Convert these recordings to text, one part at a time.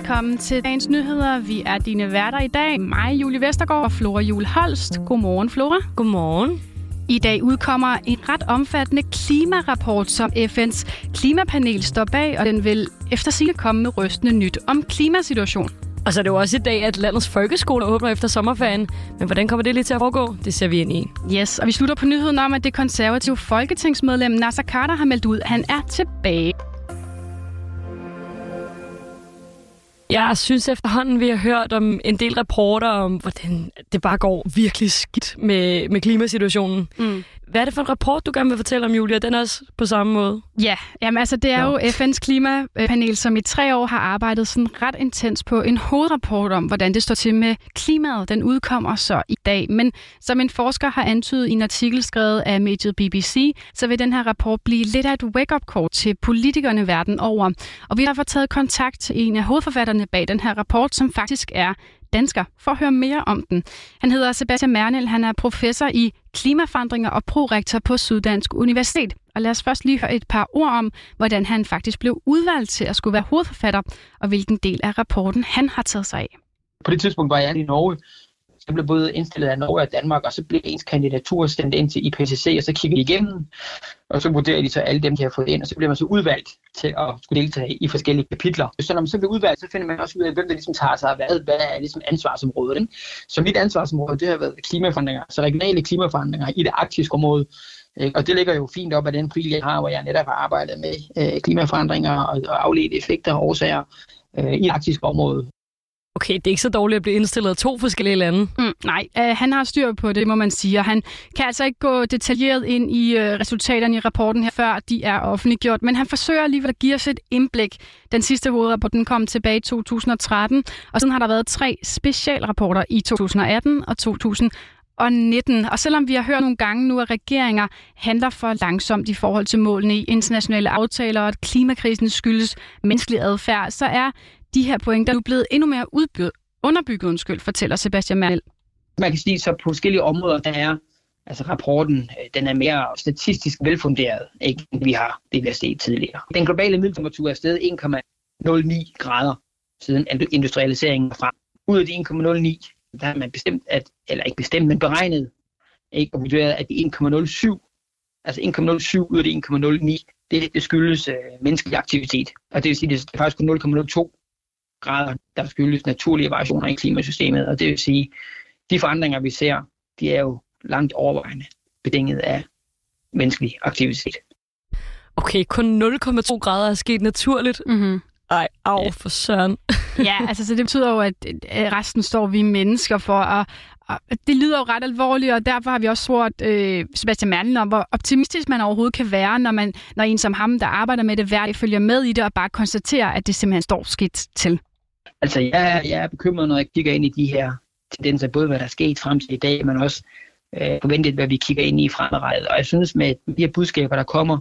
Velkommen til dagens nyheder. Vi er dine værter i dag. Mig, Julie Vestergaard og Flora Jule Holst. Godmorgen, Flora. Godmorgen. I dag udkommer en ret omfattende klimarapport, som FN's klimapanel står bag, og den vil efter sigende komme med rystende nyt om klimasituationen. Og så er det jo også i dag, at landets folkeskoler åbner efter sommerferien. Men hvordan kommer det lige til at foregå? Det ser vi ind i. Yes, og vi slutter på nyheden om, at det konservative folketingsmedlem Nasser Carter har meldt ud, at han er tilbage. Jeg synes efterhånden, vi har hørt om en del rapporter om, hvordan det bare går virkelig skidt med, med klimasituationen. Mm. Hvad er det for en rapport, du gerne vil fortælle om, Julia? Den er også på samme måde. Ja, jamen altså det er Nå. jo FN's klimapanel, som i tre år har arbejdet sådan ret intens på en hovedrapport om, hvordan det står til med klimaet. Den udkommer så i dag. Men som en forsker har antydet i en artikel skrevet af mediet BBC, så vil den her rapport blive lidt af et wake-up call til politikerne verden over. Og vi har derfor taget kontakt til en af hovedforfatterne bag den her rapport, som faktisk er dansker, for at høre mere om den. Han hedder Sebastian Mernel, han er professor i klimaforandringer og prorektor på Syddansk Universitet. Og lad os først lige høre et par ord om, hvordan han faktisk blev udvalgt til at skulle være hovedforfatter, og hvilken del af rapporten han har taget sig af. På det tidspunkt var jeg i Norge, så blev både indstillet af Norge og Danmark, og så blev ens kandidatur sendt ind til IPCC, og så kigger de igennem, og så vurderer de så alle dem, de har fået ind, og så bliver man så udvalgt til at skulle deltage i forskellige kapitler. Så når man så bliver udvalgt, så finder man også ud af, hvem der ligesom tager sig af hvad, hvad er ligesom ansvarsområdet. Ikke? Så mit ansvarsområde, det har været klimaforandringer, så regionale klimaforandringer i det arktiske område, og det ligger jo fint op af den profil, jeg har, hvor jeg netop har arbejdet med øh, klimaforandringer og afledte effekter og årsager øh, i det arktiske område. Okay, det er ikke så dårligt at blive indstillet af to forskellige lande. Mm, nej, øh, han har styr på det, må man sige, og han kan altså ikke gå detaljeret ind i øh, resultaterne i rapporten her, før de er offentliggjort, men han forsøger alligevel at give os et indblik. Den sidste hovedrapport den kom tilbage i 2013, og siden har der været tre specialrapporter i 2018 og 2000 og 19. Og selvom vi har hørt nogle gange nu, at regeringer handler for langsomt i forhold til målene i internationale aftaler, og at klimakrisen skyldes menneskelig adfærd, så er de her pointer nu blevet endnu mere udbygget, underbygget, undskyld, fortæller Sebastian Merkel. Man kan sige, så på forskellige områder, der er altså rapporten, øh, den er mere statistisk velfunderet, ikke, end vi har, det vi har set tidligere. Den globale middeltemperatur er steget 1,09 grader siden industrialiseringen frem. Ud af de 1,09, der har man bestemt, at, eller ikke bestemt, men beregnet, ikke, og vurderet, at de 1,07, altså 1,07 ud af de 1,09, det, det skyldes øh, menneskelig aktivitet. Og det vil sige, at det er faktisk kun 0,02 grader, der skyldes naturlige variationer i klimasystemet. Og det vil sige, de forandringer, vi ser, de er jo langt overvejende betinget af menneskelig aktivitet. Okay, kun 0,2 grader er sket naturligt. Mm-hmm. Ej, af for søren ja, altså så det betyder jo, at resten står vi mennesker for, og, og det lyder jo ret alvorligt, og derfor har vi også spurgt øh, Sebastian Merlin om, hvor optimistisk man overhovedet kan være, når, man, når en som ham, der arbejder med det hver følger med i det, og bare konstaterer, at det simpelthen står skidt til. Altså, jeg, jeg er bekymret, når jeg kigger ind i de her tendenser, både hvad der er sket frem til i dag, men også øh, forventet, hvad vi kigger ind i fremadrettet. Og jeg synes, med de her budskaber, der kommer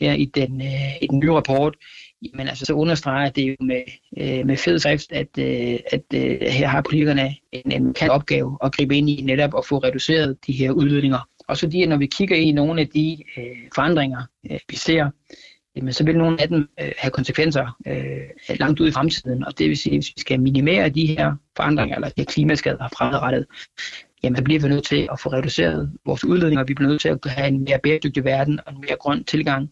her i den, øh, i den nye rapport, Jamen altså, så understreger det jo med, øh, med fed drift, at, øh, at øh, her har politikerne en, en kan opgave at gribe ind i netop at få reduceret de her udledninger. Og så de, når vi kigger i nogle af de øh, forandringer, øh, vi ser, jamen, så vil nogle af dem øh, have konsekvenser øh, langt ud i fremtiden. Og det vil sige, at hvis vi skal minimere de her forandringer, eller de her klimaskader fremadrettet, jamen så bliver vi nødt til at få reduceret vores udledninger, vi bliver nødt til at have en mere bæredygtig verden og en mere grøn tilgang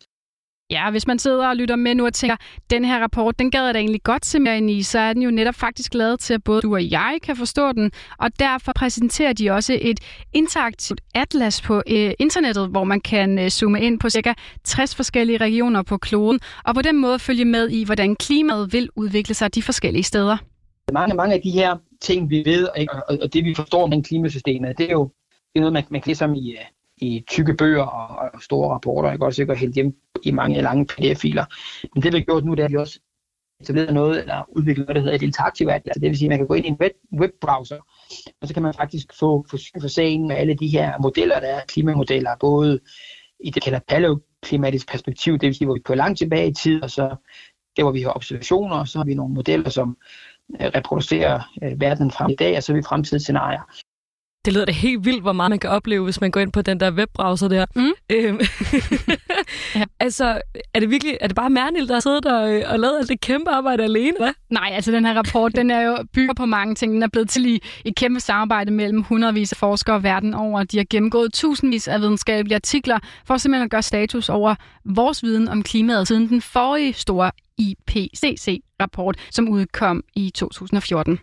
Ja, hvis man sidder og lytter med nu og tænker, den her rapport, den gad jeg da egentlig godt se mere ind i, så er den jo netop faktisk lavet til, at både du og jeg kan forstå den, og derfor præsenterer de også et interaktivt atlas på øh, internettet, hvor man kan øh, zoome ind på cirka 60 forskellige regioner på kloden, og på den måde følge med i, hvordan klimaet vil udvikle sig de forskellige steder. Mange, mange af de her ting, vi ved, og, og det vi forstår om klimasystemet, det er jo det er noget, man, man kan læse om i, øh, i tykke bøger og, og store rapporter. ikke? også også sikkert hente hjem i mange lange PDF-filer. Men det vi har gjort nu, det er, at vi også etableret noget, eller udviklet noget, der hedder et interaktivt atlas. Det vil sige, at man kan gå ind i en web, webbrowser, og så kan man faktisk få forsyn for sagen med alle de her modeller, der er klimamodeller, både i det kalder paleoklimatisk perspektiv, det vil sige, hvor vi på langt tilbage i tid, og så der, hvor vi har observationer, og så har vi nogle modeller, som øh, reproducerer øh, verden frem i dag, og så har vi fremtidsscenarier. Det lyder da helt vildt, hvor meget man kan opleve, hvis man går ind på den der webbrowser der. Mm. Øhm. ja. Altså, er det virkelig, er det bare Mernil, der har siddet og, øh, og lavet alt det kæmpe arbejde alene? Hvad? Nej, altså den her rapport, den er jo bygger på mange ting. Den er blevet til i et kæmpe samarbejde mellem hundredvis af forskere verden over. De har gennemgået tusindvis af videnskabelige artikler for simpelthen at gøre status over vores viden om klimaet siden den forrige store IPCC-rapport, som udkom i 2014.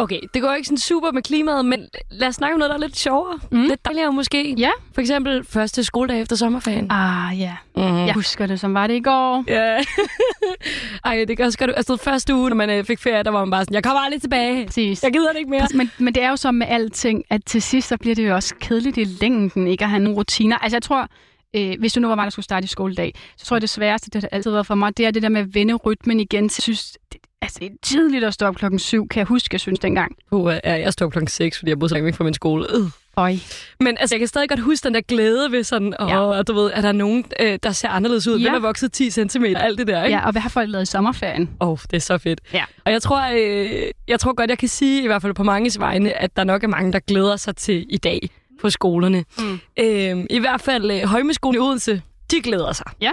Okay, det går ikke sådan super med klimaet, men lad os snakke om noget, der er lidt sjovere. Mm. Lidt dejligere måske. Ja. For eksempel første skoledag efter sommerferien. Ah, ja. Mm. Jeg husker det, som var det i går. Ja. Ej, det kan også godt. Altså, første uge, når man øh, fik ferie, der var man bare sådan, jeg kommer aldrig tilbage. Præcis. Jeg gider det ikke mere. Men, men det er jo så med alting, at til sidst, så bliver det jo også kedeligt i længden, ikke at have nogle rutiner. Altså, jeg tror, øh, hvis du nu var mig, der skulle starte i skoledag, så tror jeg, det sværeste, det har altid været for mig, det er det der med at vende rytmen igen. Jeg synes, altså, det er tidligt at stå op klokken syv, kan jeg huske, jeg synes dengang. Uh, ja, jeg stod op klokken 6, fordi jeg boede så langt fra min skole. Øh. Øj. Men altså, jeg kan stadig godt huske den der glæde ved sådan, åh, ja. og du ved, er der nogen, øh, der ser anderledes ud? Ja. Hvem er vokset 10 cm? Alt det der, ikke? Ja, og hvad har folk lavet i sommerferien? Åh, oh, det er så fedt. Ja. Og jeg tror, øh, jeg tror godt, jeg kan sige, i hvert fald på mange vegne, at der nok er mange, der glæder sig til i dag på skolerne. Mm. Øh, I hvert fald øh, Højmeskolen i Odense, de glæder sig. Ja.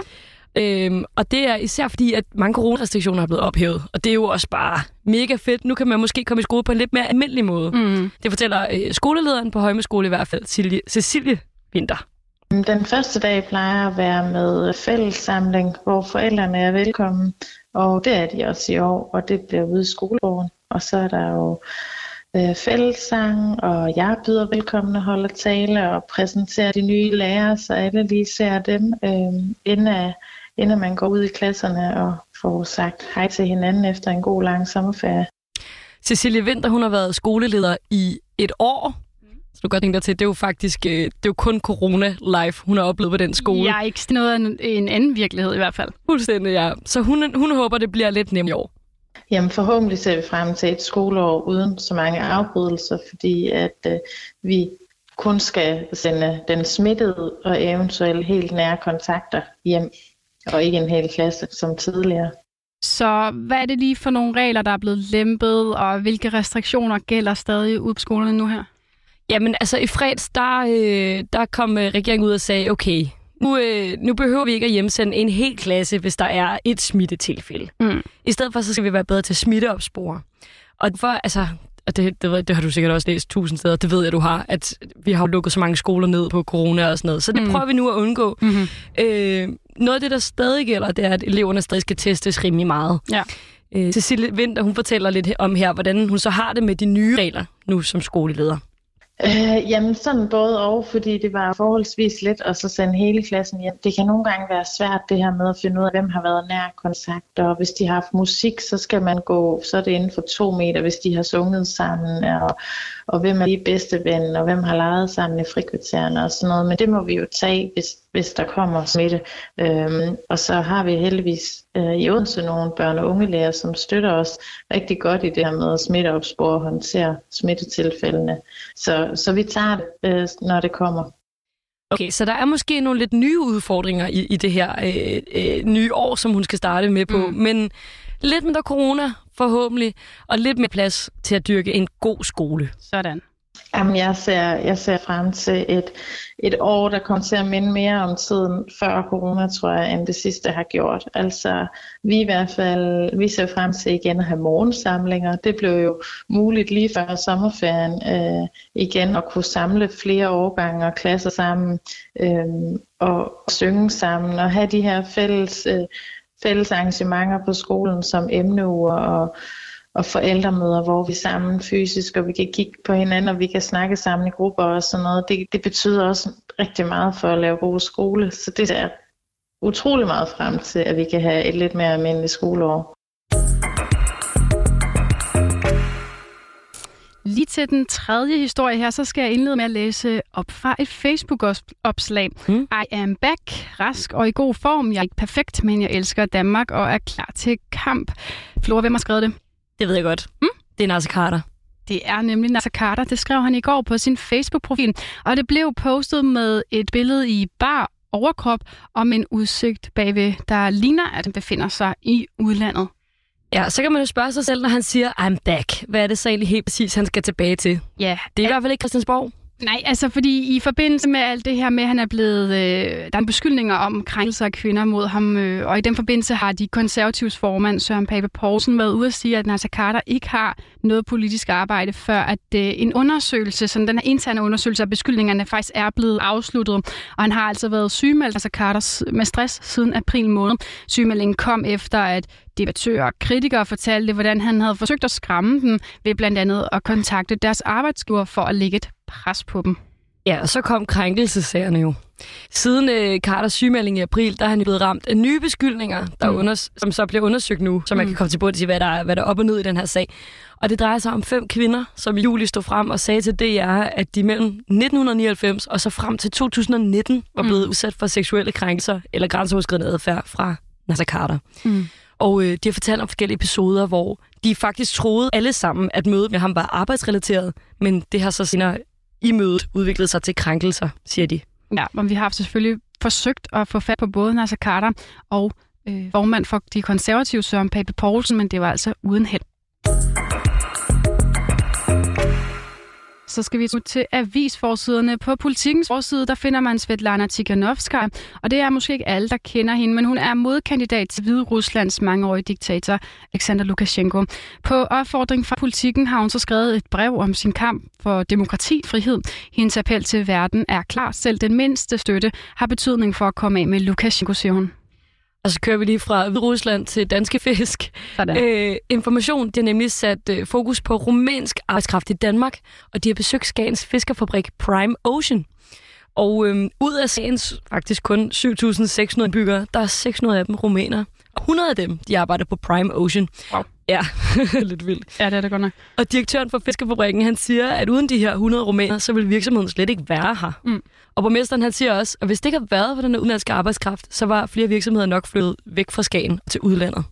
Øhm, og det er især fordi, at mange coronarestriktioner er blevet ophævet. Og det er jo også bare mega fedt. Nu kan man måske komme i skole på en lidt mere almindelig måde. Mm. Det fortæller øh, skolelederen på Højmeskole i hvert fald, Cecilie, Cecilie Winter. Den første dag plejer at være med fællessamling, hvor forældrene er velkommen. Og det er de også i år, og det bliver ude i skolegården. Og så er der jo øh, fællessang, og jeg byder velkommen og holder tale og præsenterer de nye lærere, så alle lige ser dem, øh, inden, at, inden man går ud i klasserne og får sagt hej til hinanden efter en god lang sommerferie. Cecilie Winter, hun har været skoleleder i et år. Så du kan godt tænke dig til, det er jo faktisk det er jo kun corona-life, hun har oplevet på den skole. Ja, ikke noget af en, en anden virkelighed i hvert fald. Fuldstændig, ja. Så hun, hun håber, det bliver lidt nemt i år. Jamen forhåbentlig ser vi frem til et skoleår uden så mange afbrydelser, fordi at øh, vi kun skal sende den smittede og eventuelt helt nære kontakter hjem, og ikke en hel klasse som tidligere. Så hvad er det lige for nogle regler, der er blevet lempet, og hvilke restriktioner gælder stadig ud på skolerne nu her? Jamen altså i freds, der, øh, der kom øh, regeringen ud og sagde, okay, nu, øh, nu behøver vi ikke at hjemsende en hel klasse, hvis der er et smittetilfælde. Mm. I stedet for, så skal vi være bedre til at smitteopspore. Og for, altså, og det, det, det har du sikkert også læst tusind steder, det ved jeg, du har, at vi har lukket så mange skoler ned på corona og sådan noget. Så det mm. prøver vi nu at undgå. Mm-hmm. Øh, noget af det, der stadig gælder, det er, at eleverne stadig skal testes rimelig meget. Ja. Øh, Cecilie Winter, hun fortæller lidt om her, hvordan hun så har det med de nye regler nu som skoleleder. Øh, jamen sådan både og, fordi det var forholdsvis let at så sende hele klassen hjem. Det kan nogle gange være svært det her med at finde ud af, hvem har været nær kontakt, og hvis de har haft musik, så skal man gå, så er det inden for to meter, hvis de har sunget sammen, og, og hvem er de bedste ven, og hvem har leget sammen i frikvartererne og sådan noget. Men det må vi jo tage, hvis, hvis der kommer smitte. Øhm, og så har vi heldigvis øh, i Odense nogle børn- og ungelæger, som støtter os rigtig godt i det her med at smitteopspore og håndtere smittetilfældene. Så, så vi tager det, øh, når det kommer. Okay, så der er måske nogle lidt nye udfordringer i, i det her øh, øh, nye år, som hun skal starte med på. Mm. Men lidt mindre corona forhåbentlig, og lidt mere plads til at dyrke en god skole. Sådan. Jamen, jeg ser, jeg ser frem til et, et år, der kommer til at minde mere om tiden før corona, tror jeg, end det sidste har gjort. Altså, vi i hvert fald, vi ser frem til igen at have morgensamlinger. Det blev jo muligt lige før sommerferien øh, igen at kunne samle flere årgange og klasser sammen øh, og synge sammen og have de her fælles, øh, fælles arrangementer på skolen som emneuger og og forældremøder, hvor vi er sammen fysisk, og vi kan kigge på hinanden, og vi kan snakke sammen i grupper og sådan noget. Det, det betyder også rigtig meget for at lave god skole, så det er utrolig meget frem til, at vi kan have et lidt mere almindeligt skoleår. Lige til den tredje historie her, så skal jeg indlede med at læse op fra et Facebook-opslag. Mm. I am back, rask og i god form. Jeg er ikke perfekt, men jeg elsker Danmark og er klar til kamp. Flora, hvem har skrevet det? Det ved jeg godt. Mm? Det er Nasser Carter. Det er nemlig Nasser Carter. Det skrev han i går på sin Facebook-profil. Og det blev postet med et billede i bar overkrop om en udsigt bagved, der ligner, at han befinder sig i udlandet. Ja, så kan man jo spørge sig selv, når han siger, I'm back. Hvad er det så egentlig helt præcis, han skal tilbage til? Ja. Det er i hvert fald ikke Christiansborg. Nej, altså fordi i forbindelse med alt det her med, at han er blevet... Øh, der er beskyldninger om krænkelser af kvinder mod ham, øh, og i den forbindelse har de konservativs formand, Søren Pape Poulsen, været ude at sige, at Nasser Carter ikke har noget politisk arbejde, før at øh, en undersøgelse, sådan den her interne undersøgelse af beskyldningerne, faktisk er blevet afsluttet. Og han har altså været sygemeldt, altså Carter, med stress siden april måned. Sygemeldingen kom efter, at debattører og kritikere fortalte, hvordan han havde forsøgt at skræmme dem ved blandt andet at kontakte deres arbejdsgiver for at lægge et pres på dem. Ja, og så kom krænkelsesagerne jo. Siden øh, Carters sygemelding i april, der er han blevet ramt af nye beskyldninger, der mm. unders- som så bliver undersøgt nu, så man mm. kan komme til bunds i, hvad der, er, hvad der er op og ned i den her sag. Og det drejer sig om fem kvinder, som i juli stod frem og sagde til DR, at de mellem 1999 og så frem til 2019 var blevet mm. udsat for seksuelle krænkelser eller grænseoverskridende adfærd fra Nasser Carter. Mm. Og øh, de har fortalt om forskellige episoder, hvor de faktisk troede alle sammen, at mødet med ham var arbejdsrelateret, men det har så senere i mødet udviklede sig til krænkelser, siger de. Ja, men vi har selvfølgelig forsøgt at få fat på både Nasser Carter og øh, formand for de konservative Søren Pape Poulsen, men det var altså uden held. Så skal vi til avisforsiderne. På politikens forside, der finder man Svetlana Tikhanovskaya, og det er måske ikke alle, der kender hende, men hun er modkandidat til Hvide Ruslands mangeårige diktator Alexander Lukashenko. På opfordring fra politikken har hun så skrevet et brev om sin kamp for demokrati og frihed. Hendes appel til verden er klar. Selv den mindste støtte har betydning for at komme af med Lukashenko, siger hun. Og så kører vi lige fra Rusland til danske fisk. Øh, information, de har nemlig sat øh, fokus på rumænsk arbejdskraft i Danmark, og de har besøgt Skagens fiskerfabrik Prime Ocean. Og øh, ud af sagens faktisk kun 7.600 byggere, der er 600 af dem rumæner. Og 100 af dem, de arbejder på Prime Ocean. Wow. Ja, lidt vildt. Ja, det er det godt nok. Og direktøren for Fiskerfabrikken, han siger, at uden de her 100 rumæner, så vil virksomheden slet ikke være her. Mm. Og borgmesteren han siger også, at hvis det ikke havde været for den udenlandske arbejdskraft, så var flere virksomheder nok flyttet væk fra Skagen til udlandet.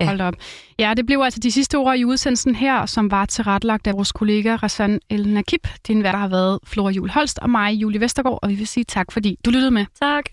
Ja. Hold op. Ja, det blev altså de sidste ord i udsendelsen her, som var tilrettelagt af vores kollega Rassan El Nakib. Din værter har været Flora Jul Holst og mig, Julie Vestergaard, og vi vil sige tak, fordi du lyttede med. Tak.